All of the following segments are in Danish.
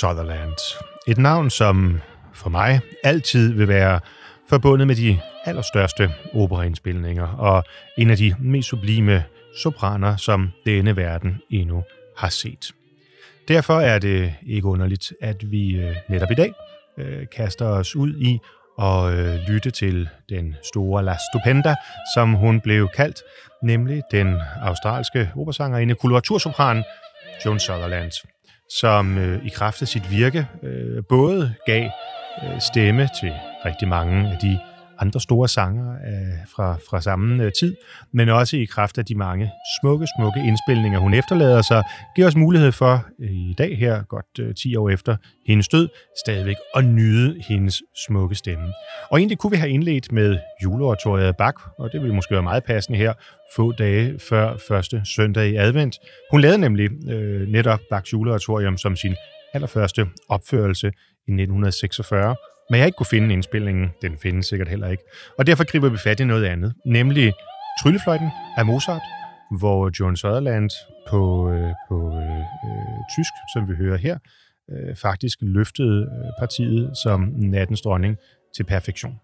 Sutherland. Et navn, som for mig altid vil være forbundet med de allerstørste operaindspilninger og en af de mest sublime sopraner, som denne verden endnu har set. Derfor er det ikke underligt, at vi øh, netop i dag øh, kaster os ud i at øh, lytte til den store La Stupenda, som hun blev kaldt, nemlig den australske operasangerinde koloratursopran Joan Sutherland, som øh, i kraft af sit virke øh, både gav øh, stemme til rigtig mange af de andre store sanger øh, fra, fra samme øh, tid, men også i kraft af de mange smukke, smukke indspilninger, hun efterlader sig, giver os mulighed for øh, i dag her, godt øh, 10 år efter hendes død, stadigvæk at nyde hendes smukke stemme. Og egentlig kunne vi have indledt med juleoratoriet af Bach, og det ville måske være meget passende her, få dage før første søndag i advent. Hun lavede nemlig øh, netop Bachs juleoratorium som sin allerførste opførelse i 1946, men jeg har ikke kunne finde indspillingen. Den findes sikkert heller ikke. Og derfor griber vi fat i noget andet, nemlig Tryllefløjten af Mozart, hvor John Sutherland på, øh, på øh, øh, tysk, som vi hører her, øh, faktisk løftede øh, partiet som nattens dronning til perfektion.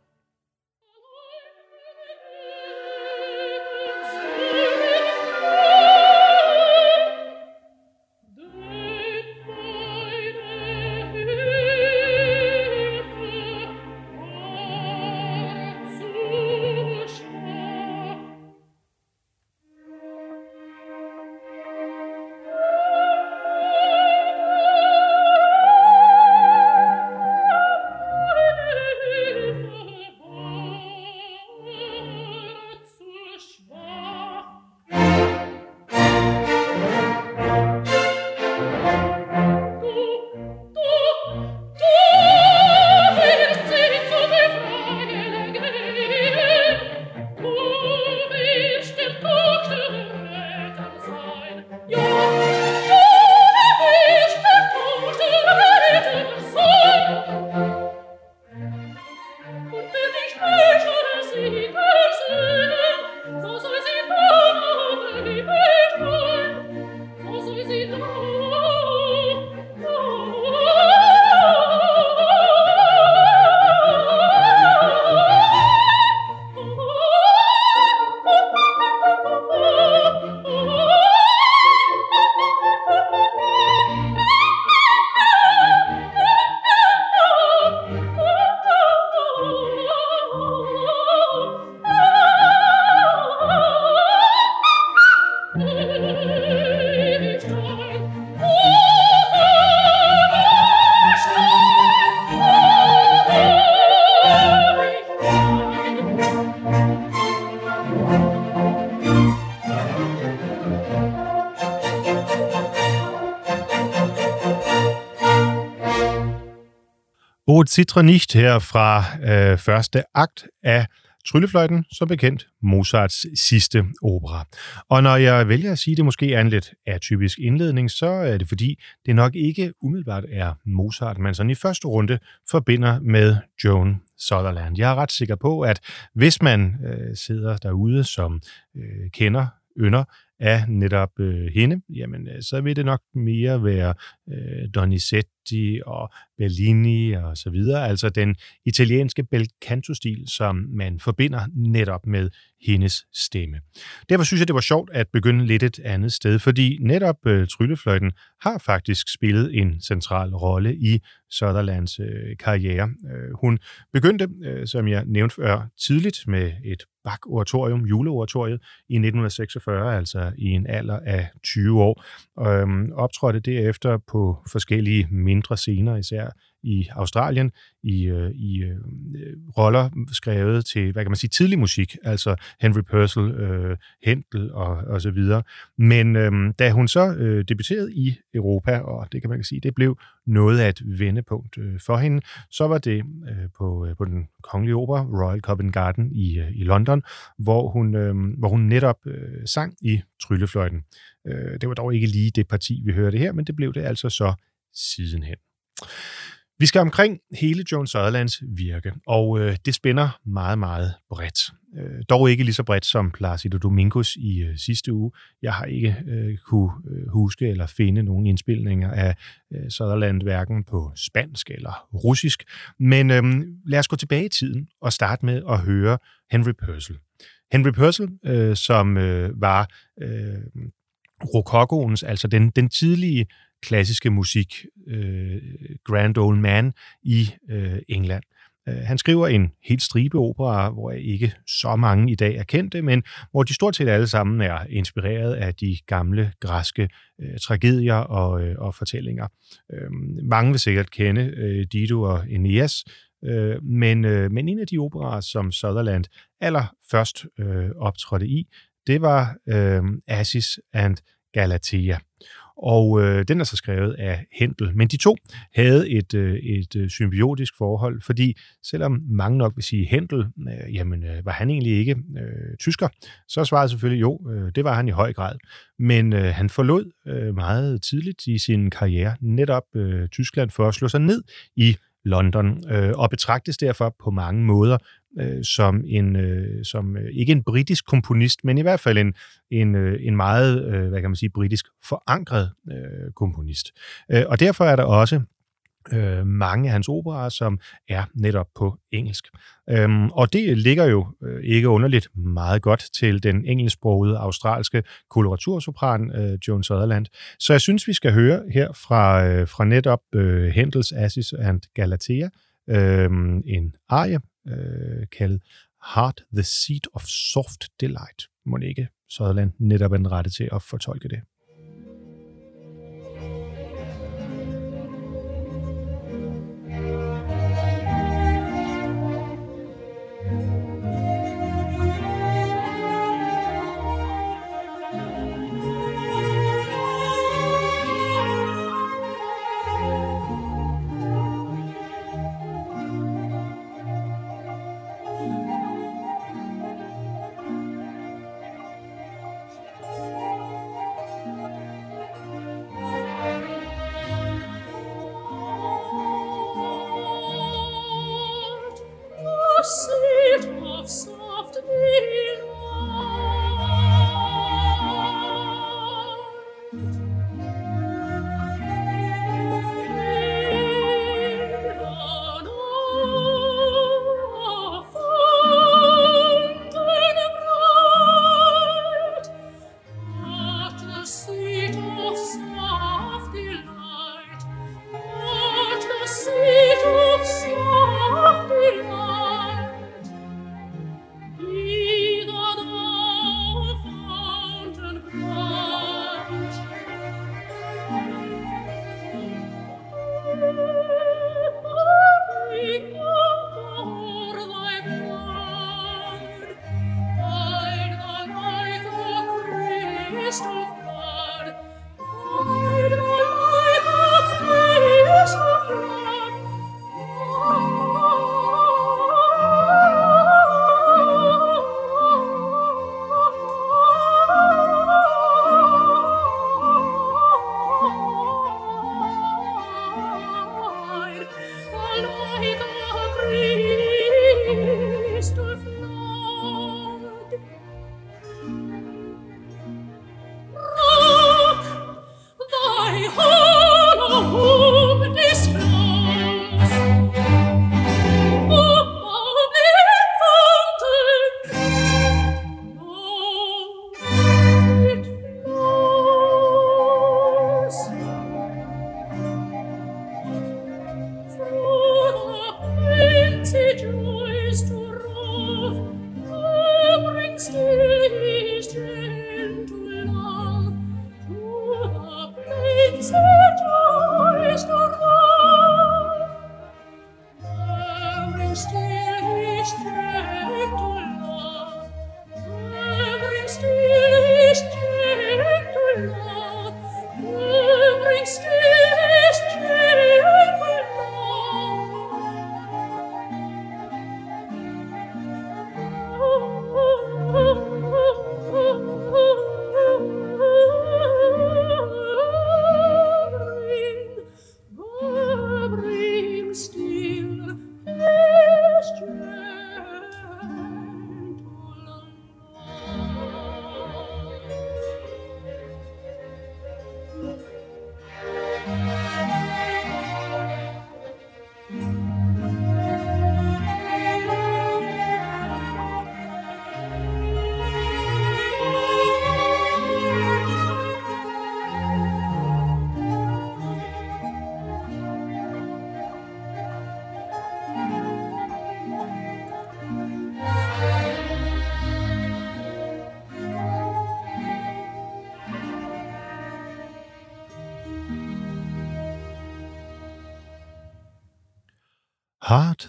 Od Citra nicht her fra øh, første akt af Tryllefløjten, som bekendt Mozarts sidste opera. Og når jeg vælger at sige, at det måske er en lidt atypisk indledning, så er det fordi, det nok ikke umiddelbart er Mozart, man sådan i første runde forbinder med Joan Sutherland. Jeg er ret sikker på, at hvis man øh, sidder derude, som øh, kender, ynder af netop øh, hende, jamen øh, så vil det nok mere være øh, Donizetti og Bellini og så videre, altså den italienske bel canto-stil, som man forbinder netop med hendes stemme. Derfor synes jeg, det var sjovt at begynde lidt et andet sted, fordi netop øh, Tryllefløjten har faktisk spillet en central rolle i Sutherlands øh, karriere. Øh, hun begyndte, øh, som jeg nævnte før, tidligt med et Bach-oratorium, juleoratoriet, i 1946, altså i en alder af 20 år. Øh, optrådte derefter på forskellige mindre scener, især i Australien, i, øh, i øh, roller skrevet til, hvad kan man sige, tidlig musik, altså Henry Purcell, øh, Händel og, og så videre. Men øh, da hun så øh, debuterede i Europa, og det kan man sige, det blev noget af et vendepunkt øh, for hende, så var det øh, på, øh, på den kongelige opera, Royal Covent Garden i, øh, i London, hvor hun, øh, hvor hun netop øh, sang i Tryllefløjten. Øh, det var dog ikke lige det parti, vi hørte her, men det blev det altså så sidenhen. Vi skal omkring hele Joan Sutherlands virke, og øh, det spænder meget, meget bredt. Øh, dog ikke lige så bredt som Placido Domingos i øh, sidste uge. Jeg har ikke øh, kunne øh, huske eller finde nogen indspilninger af øh, Sutherland hverken på spansk eller russisk. Men øh, lad os gå tilbage i tiden og starte med at høre Henry Purcell. Henry Purcell, øh, som øh, var øh, rokokoens, altså den, den tidlige klassiske musik, øh, Grand Old Man i øh, England. Øh, han skriver en helt stribe opera, hvor ikke så mange i dag er kendte, men hvor de stort set alle sammen er inspireret af de gamle græske øh, tragedier og, øh, og fortællinger. Øh, mange vil sikkert kende øh, Dido og Aeneas, øh, men, øh, men en af de operaer, som Sutherland allerførst øh, optrådte i, det var øh, Assis and Galatea og øh, den er så skrevet af Hentel. Men de to havde et, øh, et øh, symbiotisk forhold, fordi selvom mange nok vil sige Hentel, øh, jamen øh, var han egentlig ikke øh, tysker, så svarede selvfølgelig jo, øh, det var han i høj grad. Men øh, han forlod øh, meget tidligt i sin karriere netop øh, Tyskland for at slå sig ned i London, øh, og betragtes derfor på mange måder øh, som en øh, som øh, ikke en britisk komponist, men i hvert fald en en, øh, en meget øh, hvad kan man sige britisk forankret øh, komponist. Øh, og derfor er der også øh, mange af hans operaer, som er netop på engelsk. Øhm, og det ligger jo øh, ikke underligt meget godt til den engelsksprogede australske koloratursopran øh, Joan Sutherland. Så jeg synes, vi skal høre her fra, øh, fra netop øh, Hendels Assis and Galatea øh, en arie øh, kaldet Heart the Seat of Soft Delight. Må ikke Sutherland netop er den rette til at fortolke det.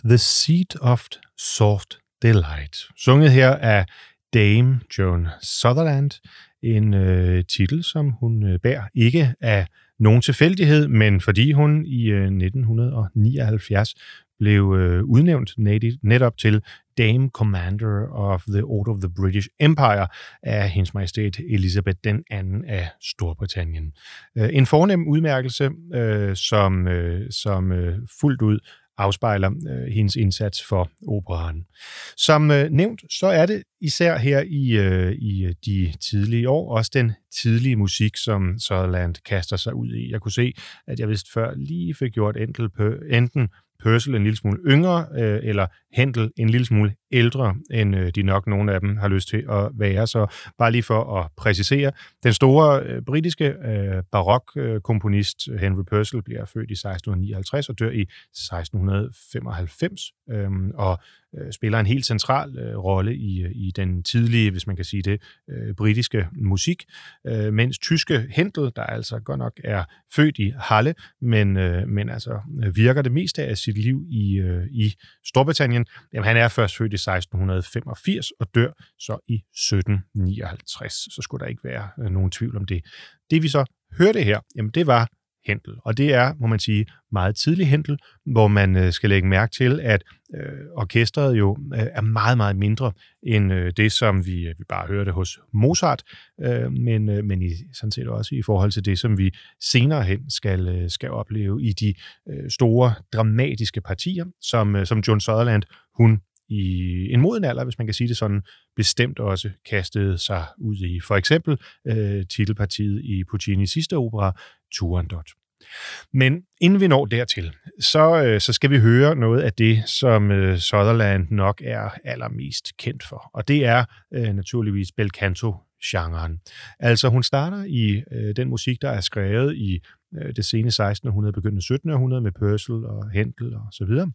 The seat of soft delight. Sunget her af Dame Joan Sutherland, en øh, titel, som hun øh, bærer ikke af nogen tilfældighed, men fordi hun i øh, 1979 blev øh, udnævnt netop til Dame Commander of the Order of the British Empire af hendes majestæt Elizabeth den anden af Storbritannien. Øh, en fornem udmærkelse, øh, som, øh, som øh, fuldt ud afspejler øh, hendes indsats for operaen. Som øh, nævnt, så er det især her i, øh, i øh, de tidlige år også den tidlige musik, som Sutherland kaster sig ud i. Jeg kunne se, at jeg vist før lige fik gjort enten Purcell en lille smule yngre, øh, eller Händel en lille smule ældre, end øh, de nok nogle af dem har lyst til at være. Så bare lige for at præcisere, den store øh, britiske øh, barokkomponist øh, Henry Purcell bliver født i 1659 og dør i 1695, øh, og øh, spiller en helt central øh, rolle i, øh, i den tidlige, hvis man kan sige det, øh, britiske musik, øh, mens tyske Händel, der altså godt nok er født i Halle, men, øh, men altså virker det meste af sit liv i, øh, i Storbritannien, jamen han er først født i 1685 og dør så i 1759. Så skulle der ikke være øh, nogen tvivl om det. Det vi så hørte her, jamen det var Hentel. Og det er, må man sige, meget tidlig Hentel, hvor man øh, skal lægge mærke til, at øh, orkestret jo øh, er meget, meget mindre end øh, det, som vi, øh, vi bare hørte hos Mozart, øh, men, øh, men i, sådan set også i forhold til det, som vi senere hen skal, øh, skal opleve i de øh, store, dramatiske partier, som, øh, som John Sutherland, hun i en moden alder, hvis man kan sige det sådan, bestemt også kastede sig ud i. For eksempel øh, titelpartiet i Puccinis sidste opera, Turandot. Men inden vi når dertil, så, øh, så skal vi høre noget af det, som øh, Sutherland nok er allermest kendt for. Og det er øh, naturligvis bel canto genren. Altså hun starter i øh, den musik, der er skrevet i øh, det sene 1600, begyndende 1700 med Purcell og Händel og så videre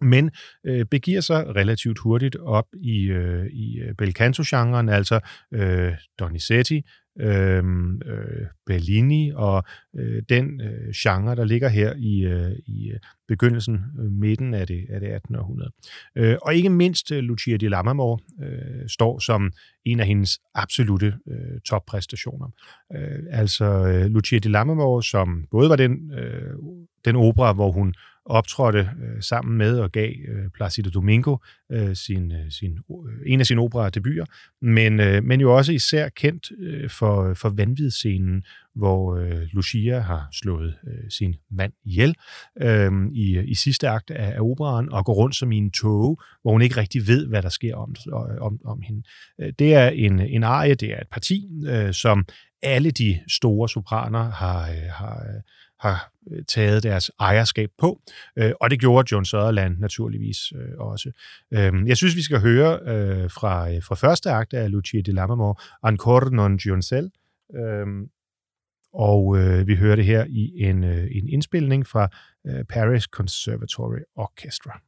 men øh, begiver sig relativt hurtigt op i, øh, i øh, bel canto-genren, altså øh, Donizetti, øh, øh, Bellini og øh, den øh, genre, der ligger her i, øh, i øh, begyndelsen, øh, midten af det, af det 18. århundrede. Øh, og ikke mindst øh, Lucia di Lammermoor øh, står som en af hendes absolute øh, toppræstationer. Øh, altså øh, Lucia di Lammermoor, som både var den, øh, den opera, hvor hun optrådte øh, sammen med og gav øh, Placido Domingo øh, sin, øh, sin, øh, en af sine opera debuter, men, øh, men jo også især kendt øh, for, for vanvidsscenen, hvor øh, Lucia har slået øh, sin mand ihjel øh, i, i sidste akt af, af operaen og går rundt som i en tog, hvor hun ikke rigtig ved, hvad der sker om, øh, om, om hende. Øh, det er en, en arie, det er et parti, øh, som alle de store sopraner har, øh, har, har Øh, taget deres ejerskab på, øh, og det gjorde John Sutherland naturligvis øh, også. Øhm, jeg synes, vi skal høre fra, fra første akt af Lucia di Lammermoor, Ancora non Gionsel, øhm, og vi hører det her i en, en indspilning fra Paris Conservatory Orchestra.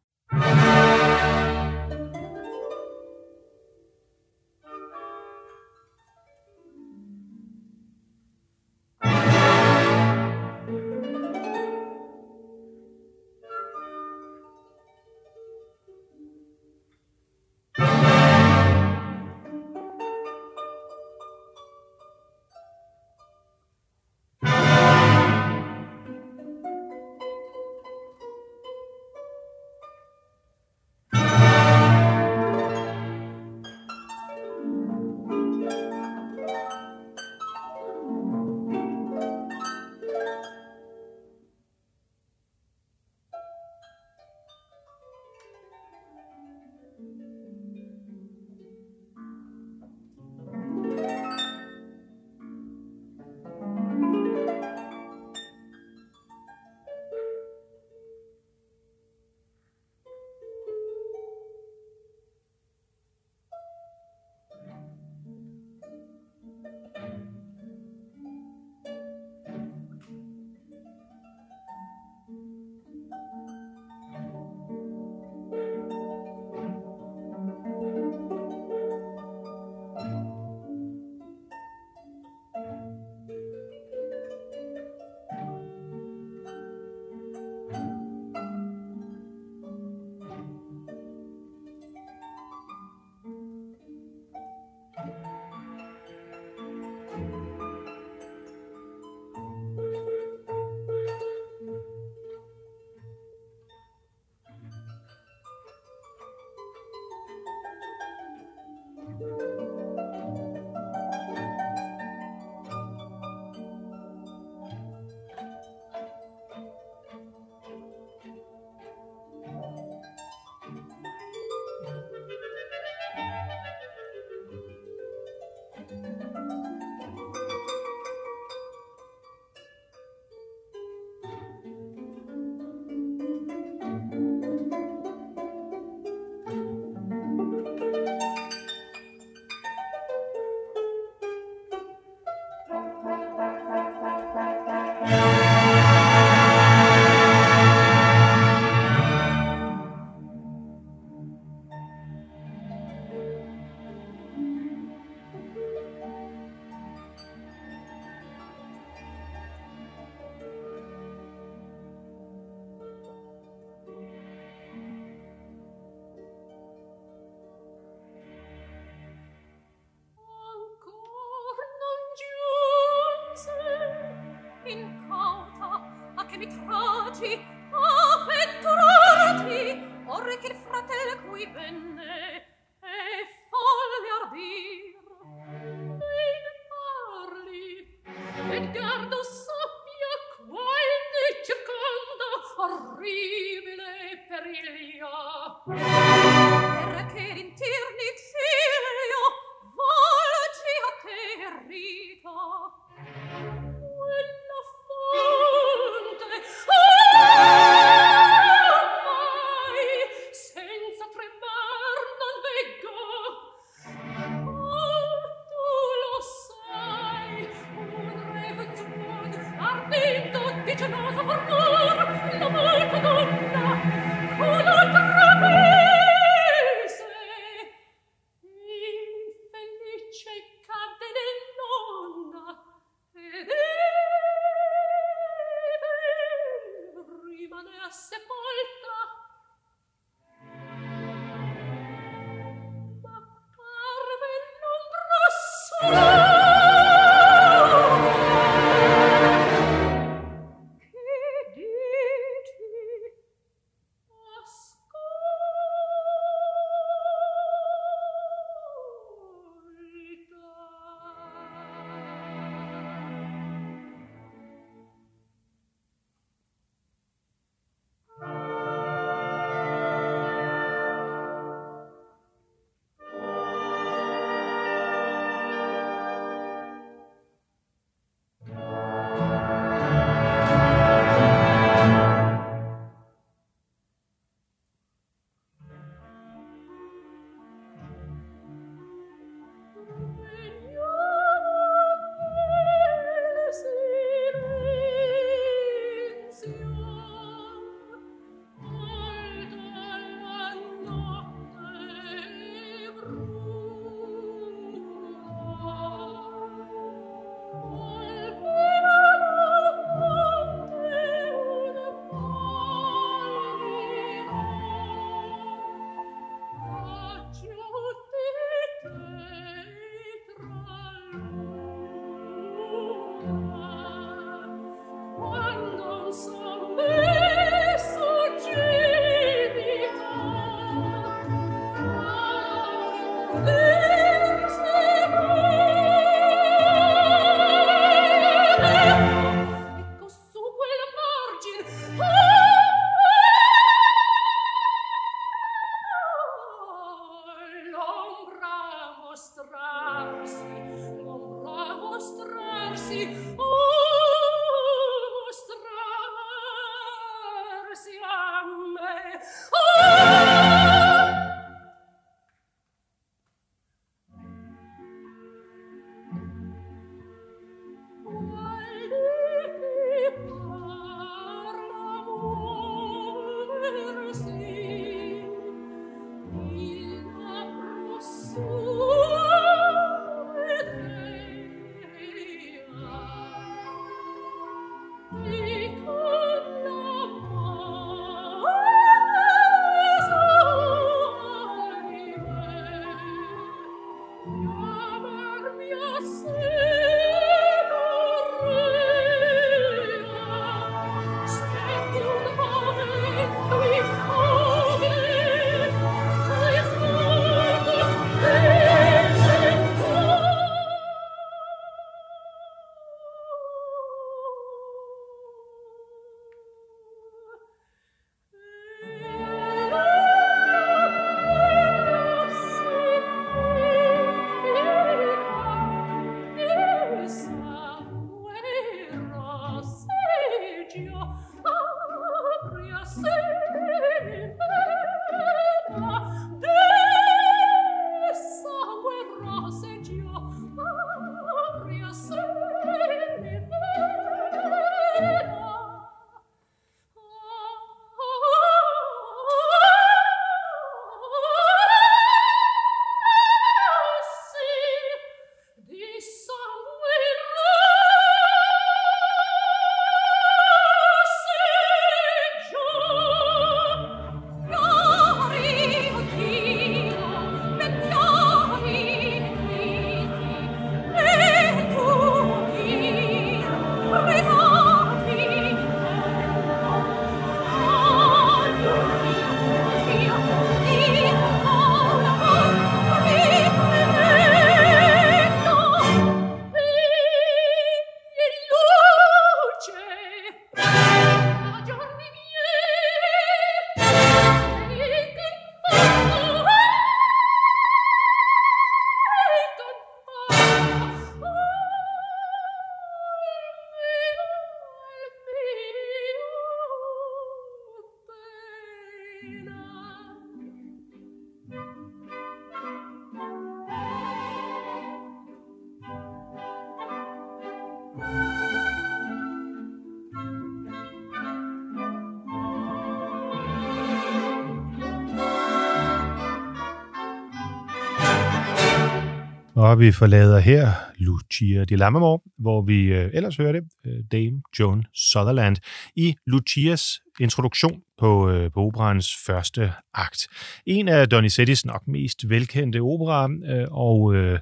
Og vi forlader her Lucia di Lammermoor, hvor vi øh, ellers hørte øh, Dame Joan Sutherland i Lucias introduktion på, øh, på operans første akt. En af Donizettis nok mest velkendte operaer, øh, og øh,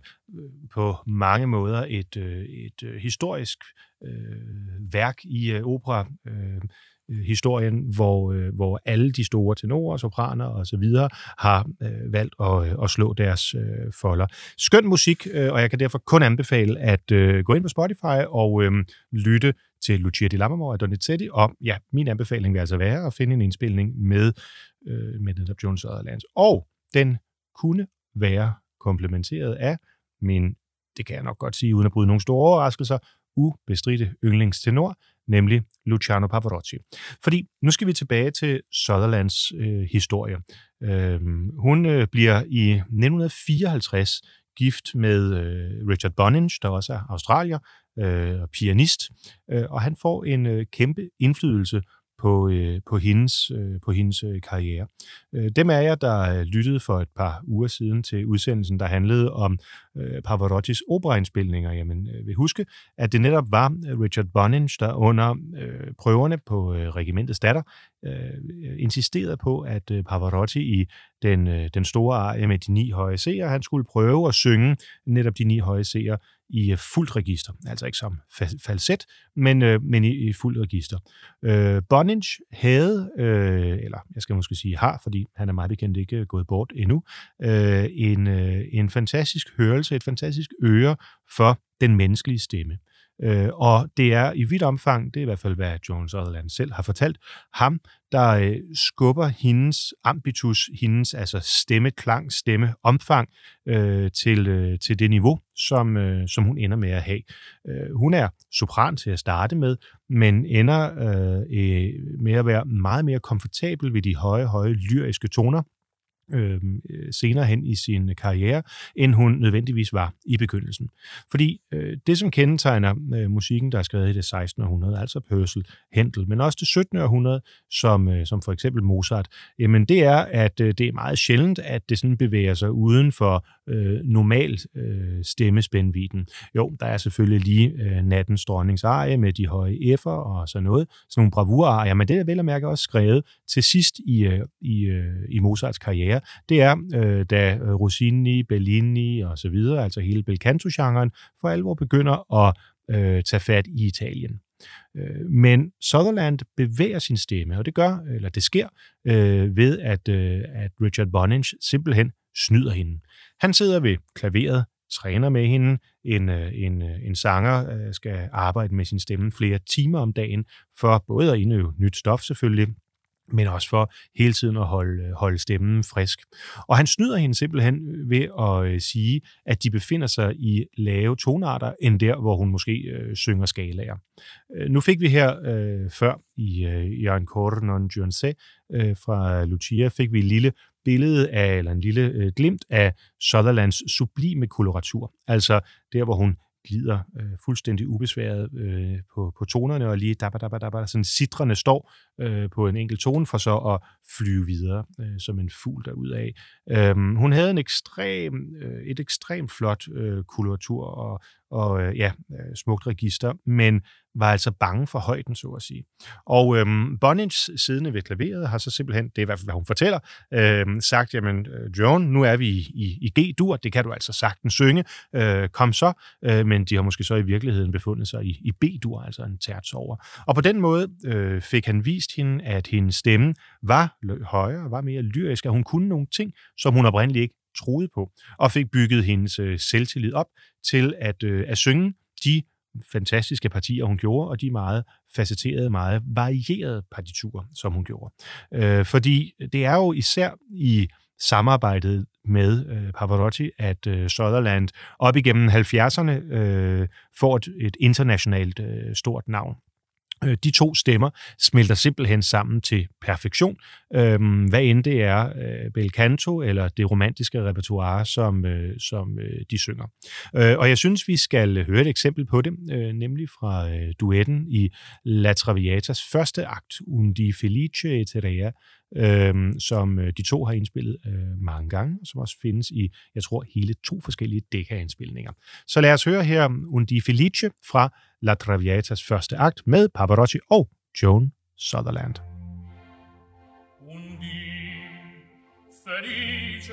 på mange måder et, øh, et øh, historisk øh, værk i øh, opera. Øh, Øh, historien, hvor, øh, hvor alle de store tenorer, sopraner og så videre har øh, valgt at, øh, at slå deres øh, folder. Skøn musik, øh, og jeg kan derfor kun anbefale at øh, gå ind på Spotify og øh, lytte til Lucia di Lammermoor og Donizetti, og ja, min anbefaling vil altså være at finde en indspilning med, øh, med netop Jones Sutherlands. Og den kunne være komplementeret af min, det kan jeg nok godt sige, uden at bryde nogle store overraskelser, ubestridte yndlingstenor, nemlig Luciano Pavarotti. Fordi nu skal vi tilbage til Sutherlands øh, historie. Øh, hun øh, bliver i 1954 gift med øh, Richard Boninge, der også er australier øh, og pianist, øh, og han får en øh, kæmpe indflydelse på, øh, på hendes, øh, på hendes øh, karriere. Øh, dem er jeg, der øh, lyttede for et par uger siden til udsendelsen, der handlede om øh, Pavarottis operaindspilninger. Jamen, øh, vil huske, at det netop var øh, Richard Boninge, der under øh, prøverne på øh, regimentets datter øh, insisterede på, at øh, Pavarotti i den, øh, den store arie med de ni høje seere, han skulle prøve at synge netop de ni høje seere i øh, fuldt register. Altså ikke som falset, men, øh, men i, i fuldt register. Øh, Boninch havde, øh, eller jeg skal måske sige har, fordi han er meget bekendt ikke øh, gået bort endnu, øh, en, øh, en fantastisk hørelse, et fantastisk øre for den menneskelige stemme. Øh, og det er i vidt omfang, det er i hvert fald, hvad Jones Sutherland selv har fortalt, ham, der øh, skubber hendes ambitus, hendes altså stemmeklang, stemmeomfang øh, til, øh, til det niveau, som, øh, som hun ender med at have. Øh, hun er sopran til at starte med, men ender øh, øh med at være meget mere komfortabel ved de høje, høje lyriske toner, Øhm, øh, senere hen i sin karriere, end hun nødvendigvis var i begyndelsen. Fordi øh, det, som kendetegner øh, musikken, der er skrevet i det 16. århundrede, altså Purcell, Händel, men også det 17. århundrede, som, øh, som for eksempel Mozart, jamen det er, at øh, det er meget sjældent, at det sådan bevæger sig uden for øh, normal øh, stemmespændviden. Jo, der er selvfølgelig lige øh, nattens dronningsarie med de høje F'er og sådan noget, sådan nogle bravurarier, men det er vel at mærke også skrevet til sidst i, øh, i, øh, i Mozarts karriere. Det er, øh, da øh, Rossini, Bellini og så videre, altså hele bel canto-genren, for alvor begynder at øh, tage fat i Italien. Øh, men Sutherland bevæger sin stemme, og det gør, eller det sker, øh, ved at, øh, at Richard Boninge simpelthen snyder hende. Han sidder ved klaveret, træner med hende. En, øh, en, øh, en sanger skal arbejde med sin stemme flere timer om dagen, for både at indøve nyt stof selvfølgelig, men også for hele tiden at holde, øh, holde stemmen frisk. Og han snyder hende simpelthen øh, ved at øh, sige, at de befinder sig i lave tonarter, end der, hvor hun måske øh, synger skalaer. Nu fik vi her øh, før i øh, Korn non Giornse øh, fra Lucia, fik vi et lille billede af, eller en lille øh, glimt af Sutherlands sublime koloratur. Altså der, hvor hun glider øh, fuldstændig ubesværet øh, på, på tonerne, og lige dabba, dabba, dabba, sådan sidrende står øh, på en enkelt tone, for så at flyve videre øh, som en fugl derudad. Øh, hun havde en ekstrem, øh, et ekstremt flot øh, koloratur og, og øh, ja, øh, smukt register, men var altså bange for højden, så at sige. Og øhm, Bonage, siddende ved klaveret, har så simpelthen, det er i hvert fald, hvad hun fortæller, øhm, sagt, jamen, øh, Joan, nu er vi i, i, i G-dur, det kan du altså sagtens synge, øh, kom så, øh, men de har måske så i virkeligheden befundet sig i, i B-dur, altså en terts over. Og på den måde øh, fik han vist hende, at hendes stemme var højere, var mere lyrisk, at hun kunne nogle ting, som hun oprindeligt ikke troede på, og fik bygget hendes øh, selvtillid op til at, øh, at synge de fantastiske partier, hun gjorde, og de meget facetterede, meget varierede partiturer, som hun gjorde. Øh, fordi det er jo især i samarbejdet med øh, Pavarotti, at øh, Sutherland op igennem 70'erne øh, får et, et internationalt øh, stort navn. Øh, de to stemmer smelter simpelthen sammen til perfektion, øhm, hvad end det er øh, bel canto eller det romantiske repertoire, som, øh, som øh, de synger. Øh, og jeg synes, vi skal høre et eksempel på det, nemlig fra duetten i La Traviatas første akt, Undi Felice Eterea, Øhm, øh, som de to har indspillet øh, mange gange, og som også findes i, jeg tror, hele to forskellige Decca-indspilninger. Så lad os høre her Undi Felice fra La Traviatas første akt med Pavarotti og Joan Sutherland. Undi felice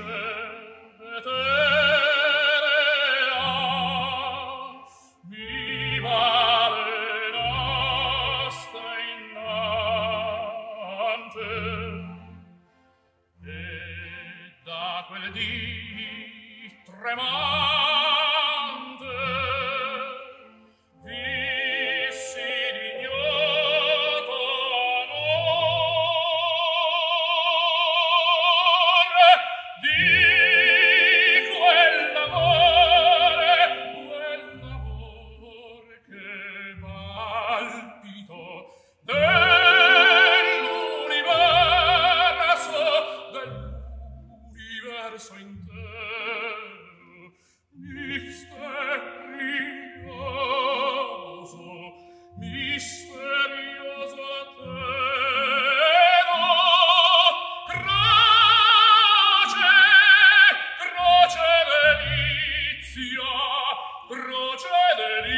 remorso procederizia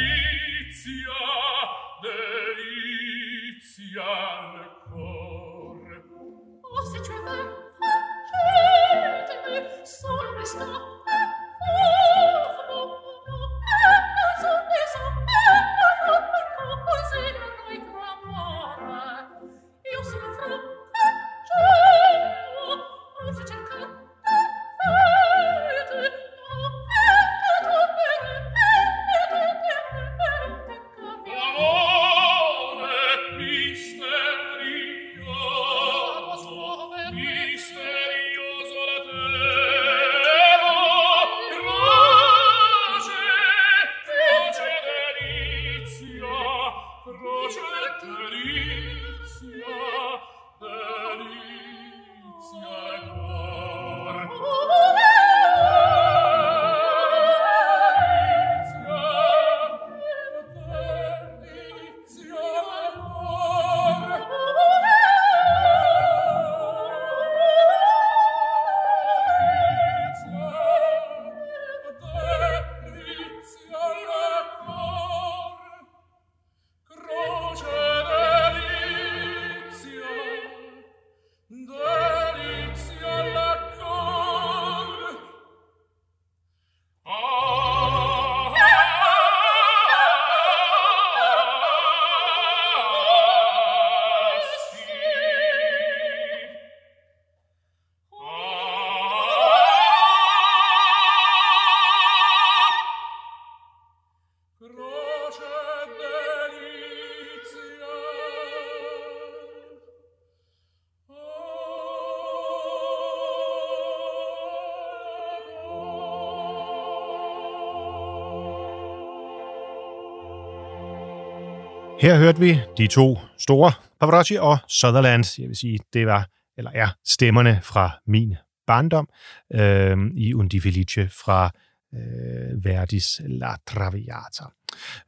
Her hørte vi de to store, Pavarotti og Sutherland. Jeg vil sige, det var, eller er, stemmerne fra min barndom øh, i Undi Felice fra øh, Verdis La Traviata.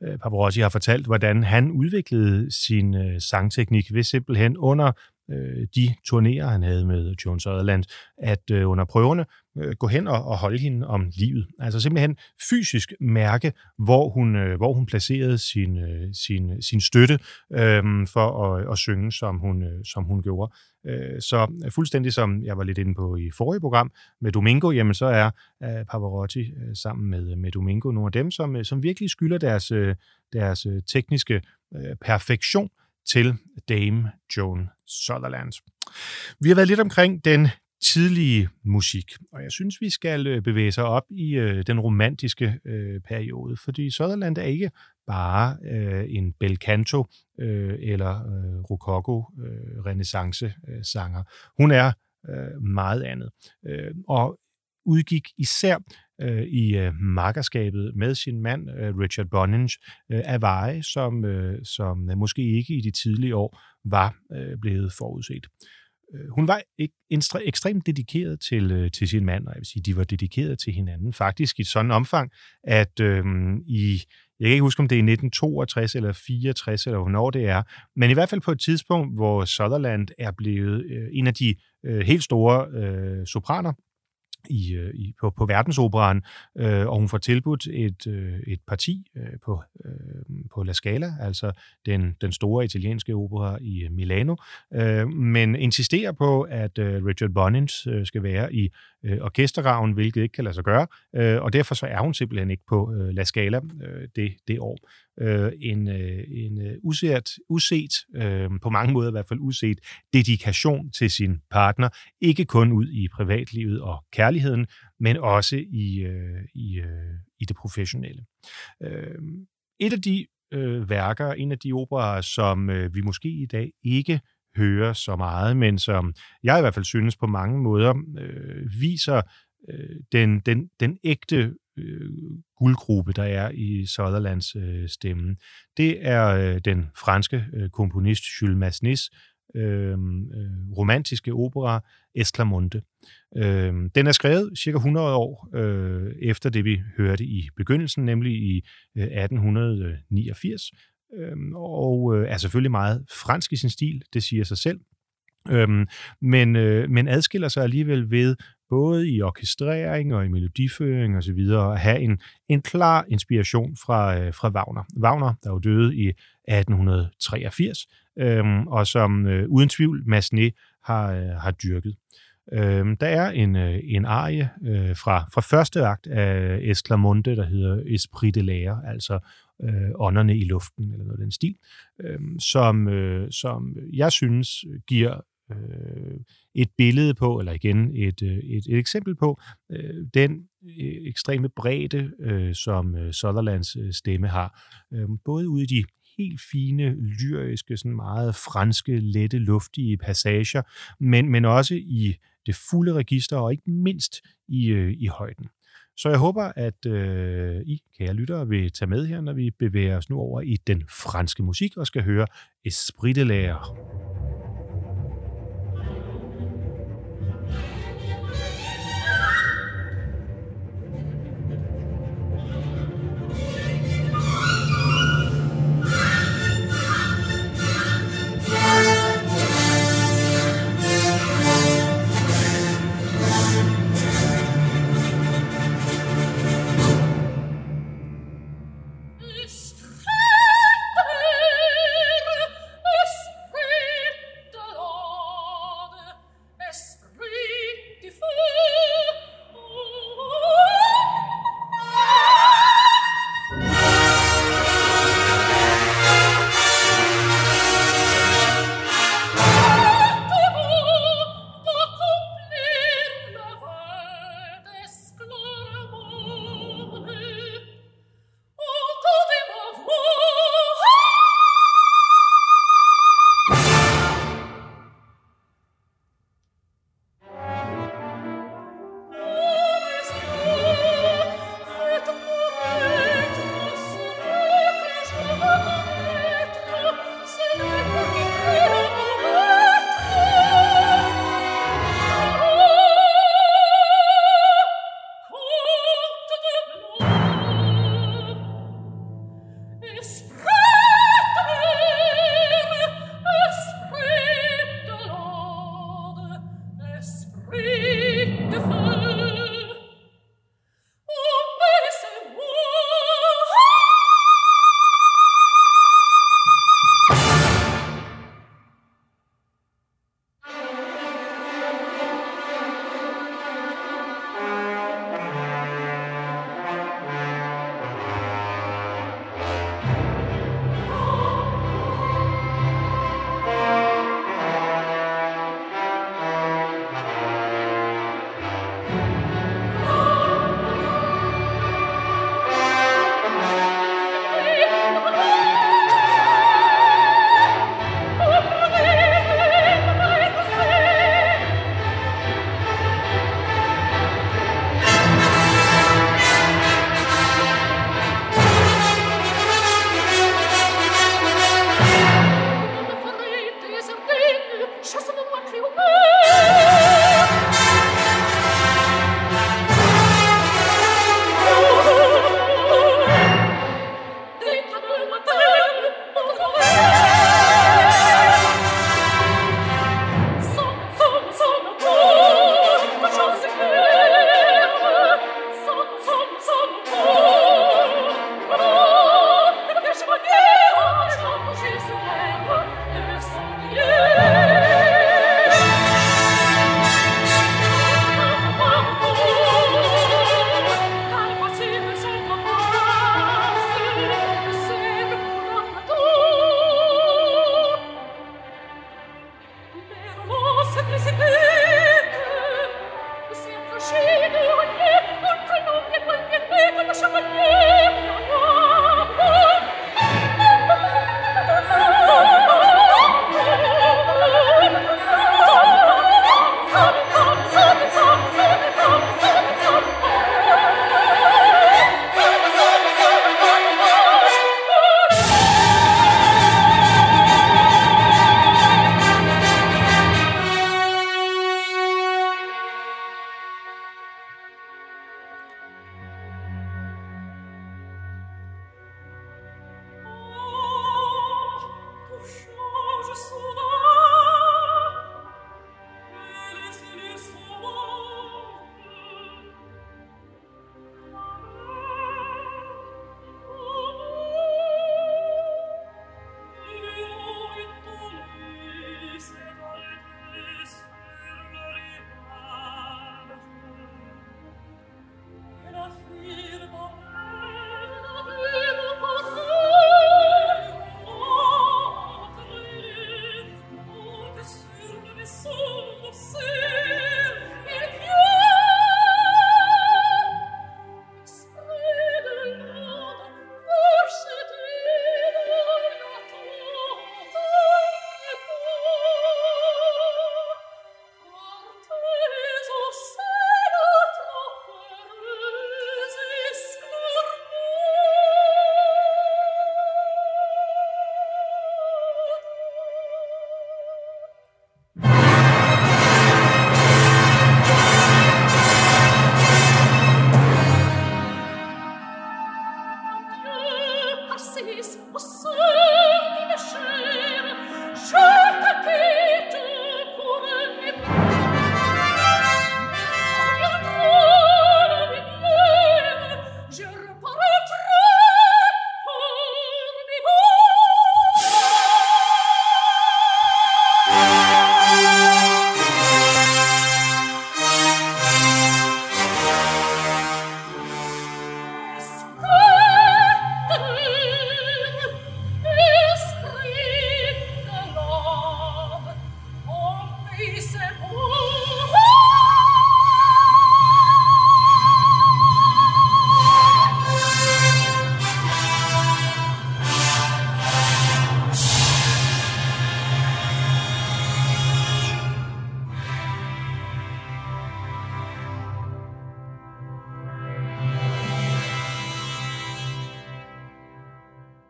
Øh, Pavarotti har fortalt, hvordan han udviklede sin øh, sangteknik ved simpelthen under øh, de turnerer, han havde med Joan Sutherland, at øh, under prøverne øh, gå hen og, og holde hende om livet. Altså simpelthen fysisk mærke, hvor hun, øh, hvor hun placerede sin, øh, sin, sin støtte øh, for at, at synge, som hun, øh, som hun gjorde. Øh, så fuldstændig som jeg var lidt inde på i forrige program med Domingo, jamen så er øh, Pavarotti øh, sammen med, med Domingo nogle af dem, som, øh, som virkelig skylder deres, øh, deres øh, tekniske øh, perfektion til Dame Joan Sutherland. Vi har været lidt omkring den tidlige musik, og jeg synes, vi skal øh, bevæge sig op i øh, den romantiske øh, periode, fordi Sutherland er ikke bare øh, en bel canto øh, eller øh, rococo øh, renaissance øh, sanger. Hun er øh, meget andet. Øh, og udgik især øh, i øh, makkerskabet med sin mand, øh, Richard Boninge, øh, af veje, som, øh, som øh, måske ikke i de tidlige år var øh, blevet forudset. Øh, hun var ekstremt dedikeret til, øh, til sin mand, og jeg vil sige, de var dedikeret til hinanden faktisk i et sådan omfang, at øh, i, jeg kan ikke huske, om det er i 1962 eller 64, eller hvornår det er, men i hvert fald på et tidspunkt, hvor Sutherland er blevet øh, en af de øh, helt store øh, sopraner i, øh, i, på, på verdensoperan, øh, og hun får tilbudt et, øh, et parti øh, på, øh, på La Scala, altså den, den store italienske opera i øh, Milano, øh, men insisterer på, at øh, Richard Bonins øh, skal være i øh, orkestergraven, hvilket ikke kan lade sig gøre, øh, og derfor så er hun simpelthen ikke på øh, La Scala øh, det, det år. Øh, en øh, en øh, uset, uset øh, på mange måder i hvert fald uset, dedikation til sin partner, ikke kun ud i privatlivet og kærligheden, men også i, øh, i, øh, i det professionelle. Øh, et af de øh, værker, en af de operer, som øh, vi måske i dag ikke hører så meget, men som jeg i hvert fald synes på mange måder øh, viser øh, den, den, den ægte øh, guldgruppe, der er i Sutherlands øh, stemme. Det er øh, den franske øh, komponist Jules Massenis øh, øh, romantiske opera Esclamonte. Øh, den er skrevet cirka 100 år øh, efter det, vi hørte i begyndelsen, nemlig i øh, 1889, øh, og øh, er selvfølgelig meget fransk i sin stil, det siger sig selv. Øhm, men, øh, men adskiller sig alligevel ved både i orkestrering og i melodiføring osv., at have en, en klar inspiration fra, øh, fra Wagner. Wagner, der jo døde i 1883, øhm, og som øh, uden tvivl Massenet har, øh, har dyrket. Øhm, der er en, øh, en arie øh, fra, fra første akt af Esclamonte, der hedder Esprit de Lære, altså øh, ånderne i luften, eller noget af den stil, øh, som, øh, som jeg synes giver øh, et billede på, eller igen et, øh, et, et eksempel på, øh, den øh, ekstreme bredde, øh, som øh, Sutherlands øh, stemme har. Øh, både ude i de helt fine, lyriske, sådan meget franske, lette, luftige passager, men, men også i det fulde register, og ikke mindst i, øh, i højden. Så jeg håber, at øh, I, kære lyttere, vil tage med her, når vi bevæger os nu over i den franske musik og skal høre Esprit de l'air.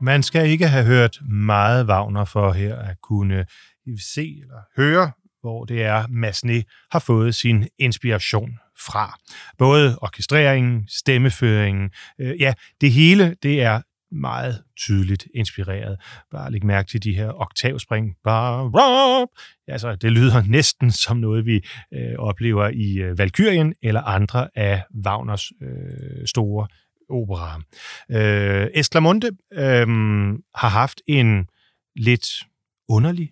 Man skal ikke have hørt meget Wagner for her at kunne se eller høre, hvor det er, Massenet har fået sin inspiration fra. Både orkestreringen, stemmeføringen, øh, ja, det hele, det er meget tydeligt inspireret. Bare læg mærke til de her oktavspring. Bare, altså, det lyder næsten som noget, vi øh, oplever i øh, Valkyrien eller andre af Wagners øh, store opera. Øh, Esclamonte øh, har haft en lidt underlig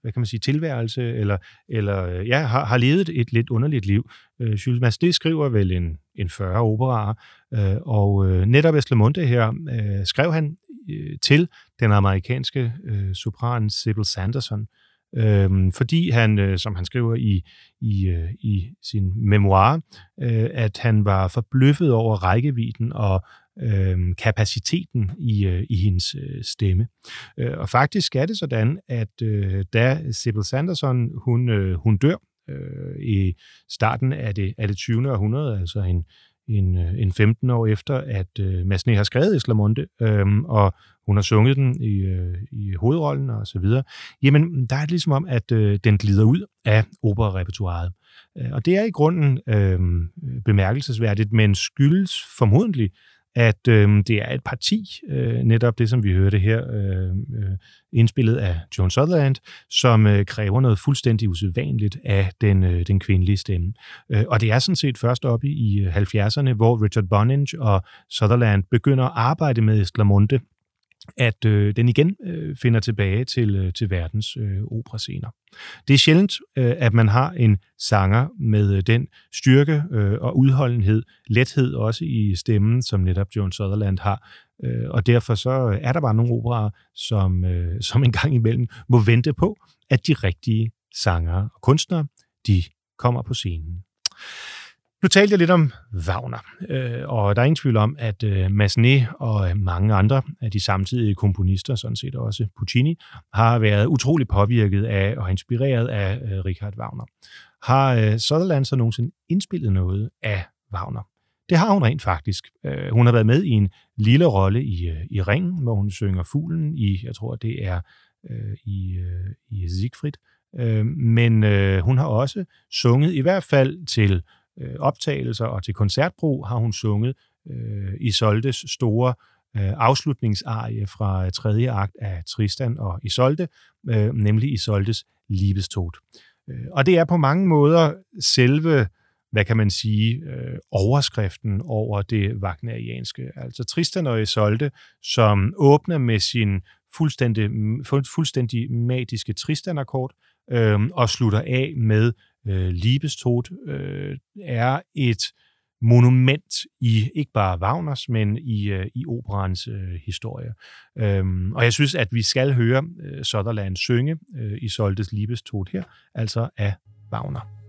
hvad kan man sige, tilværelse, eller, eller ja, har, har levet et lidt underligt liv. Øh, Jules Massenet skriver vel en, en 40 operaer, øh, og øh, netop Esclamonte her øh, skrev han øh, til den amerikanske øh, sopran Sybil Sanderson, øh, Øhm, fordi han, øh, som han skriver i, i, øh, i sin memoir, øh, at han var forbløffet over rækkevidden og øh, kapaciteten i, øh, i hendes øh, stemme. Øh, og faktisk er det sådan, at øh, da Sibyl Sanderson hun, øh, hun dør øh, i starten af det, af det 20. århundrede, altså en, en, øh, en 15 år efter, at øh, Massenet har skrevet Islamonte, øh, og hun har sunget den i, øh, i hovedrollen og så videre, jamen der er det ligesom om, at øh, den glider ud af operarepertoireet. Øh, og det er i grunden øh, bemærkelsesværdigt, men skyldes formodentlig at øh, det er et parti, øh, netop det, som vi hørte her, øh, øh indspillet af John Sutherland, som øh, kræver noget fuldstændig usædvanligt af den, øh, den kvindelige stemme. Øh, og det er sådan set først oppe i øh, 70'erne, hvor Richard Boninge og Sutherland begynder at arbejde med Esclamonte at øh, den igen øh, finder tilbage til, øh, til verdens øh, operascener. Det er sjældent, øh, at man har en sanger med øh, den styrke øh, og udholdenhed, lethed også i stemmen, som netop John Sutherland har. Øh, og derfor så øh, er der bare nogle operer, som, øh, som en gang imellem må vente på, at de rigtige sangere og kunstnere, de kommer på scenen. Nu talte jeg lidt om Wagner, øh, og der er ingen tvivl om, at øh, Massenet og mange andre af de samtidige komponister, sådan set også Puccini, har været utrolig påvirket af og inspireret af øh, Richard Wagner. Har øh, Sutherland så nogensinde indspillet noget af Wagner? Det har hun rent faktisk. Øh, hun har været med i en lille rolle i, øh, i Ringen, hvor hun synger fuglen i, jeg tror det er øh, i, øh, i Siegfried. Øh, men øh, hun har også sunget, i hvert fald til øh, optagelser og til koncertbrug, har hun sunget øh, Isoldes store øh, afslutningsarie fra tredje akt af Tristan og Isolde, øh, nemlig Isoldes Liebestod. Øh, og det er på mange måder selve hvad kan man sige, øh, overskriften over det wagnerianske. Altså Tristan og Isolde, som åbner med sin fuldstændig, fuldstændig magiske Tristan-akkord, øh, og slutter af med øh, Liebestod, øh, er et monument i ikke bare Wagners, men i, øh, i operans øh, historie. Øhm, og jeg synes, at vi skal høre øh, Sutherland synge øh, i Soltes Liebestod her, altså af Wagner.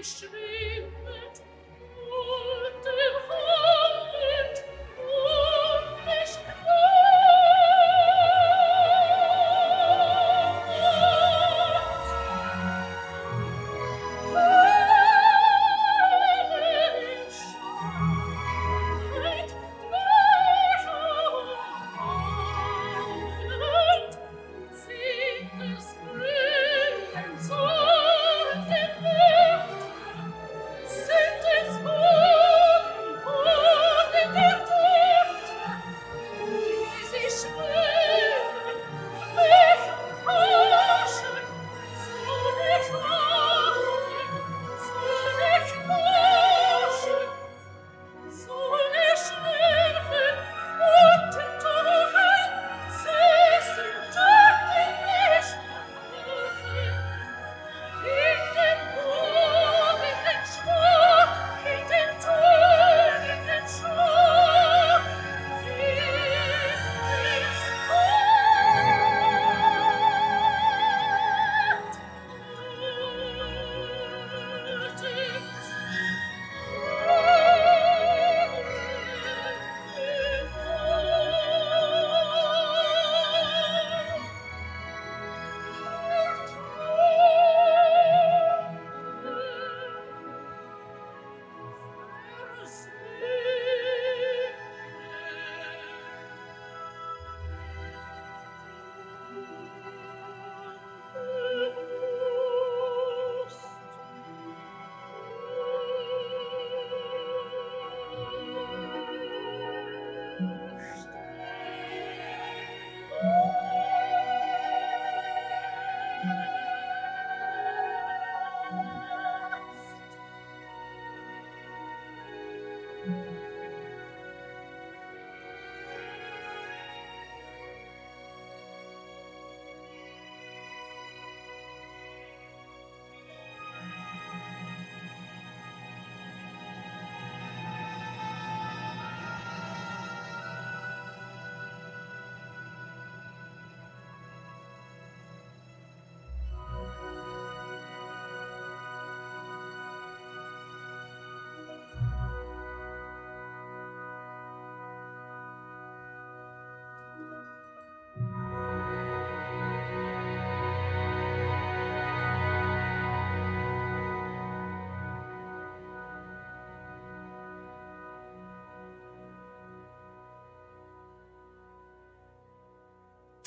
mich schwer.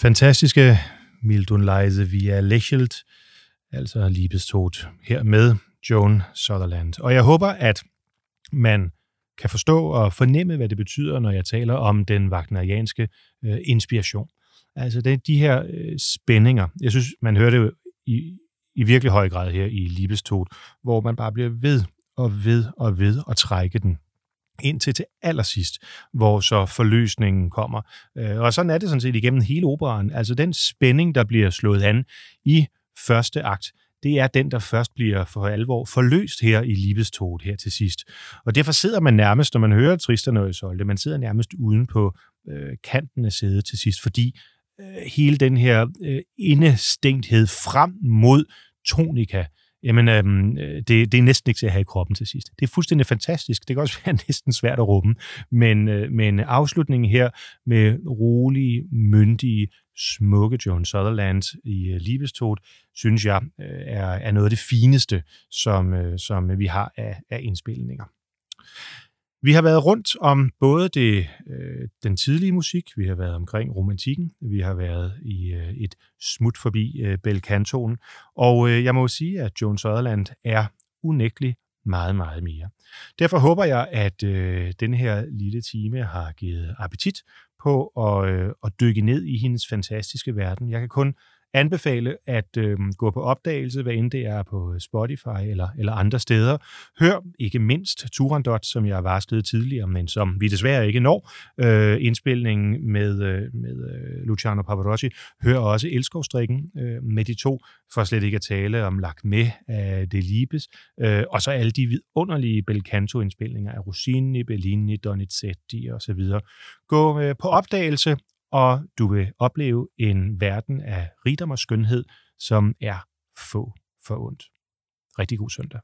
Fantastiske Mildun Leise via Lächelt, altså Liebestod, her med Joan Sutherland. Og jeg håber, at man kan forstå og fornemme, hvad det betyder, når jeg taler om den wagnerianske øh, inspiration. Altså det, de her øh, spændinger. Jeg synes, man hører det jo i, i virkelig høj grad her i Liebestod, hvor man bare bliver ved og ved og ved at trække den indtil til allersidst, hvor så forløsningen kommer. Øh, og sådan er det sådan set igennem hele operaen. Altså den spænding, der bliver slået an i første akt, det er den, der først bliver for alvor forløst her i Libestod her til sidst. Og derfor sidder man nærmest, når man hører Tristan og Isolde, man sidder nærmest uden på øh, kanten af sædet til sidst, fordi øh, hele den her øh, indestængthed frem mod tonika, jamen øhm, det, det er næsten ikke til at have i kroppen til sidst. Det er fuldstændig fantastisk. Det kan også være næsten svært at rumme, men, øh, men afslutningen her med rolige, myndige, smukke Joan Sutherland i øh, Libestod, synes jeg øh, er, er noget af det fineste, som, øh, som vi har af, af indspilninger. Vi har været rundt om både det, øh, den tidlige musik, vi har været omkring romantikken, vi har været i øh, et smut forbi øh, Belcantoen, og øh, jeg må sige, at Joan Sutherland er unægtelig meget, meget mere. Derfor håber jeg, at øh, den her lille time har givet appetit på at, øh, at dykke ned i hendes fantastiske verden. Jeg kan kun anbefale at øh, gå på opdagelse, hvad end det er på Spotify eller, eller andre steder. Hør ikke mindst Turandot, som jeg varslede tidligere, men som vi desværre ikke når, øh, indspilningen med, øh, med øh, Luciano Pavarotti. Hør også Elskovstrikken øh, med de to, for slet ikke at tale om Lagt med af Delibes, øh, og så alle de vidunderlige Belcanto-indspilninger af Rossini, Bellini, Donizetti osv. Gå øh, på opdagelse og du vil opleve en verden af rigdom og skønhed, som er få for ondt. Rigtig god søndag.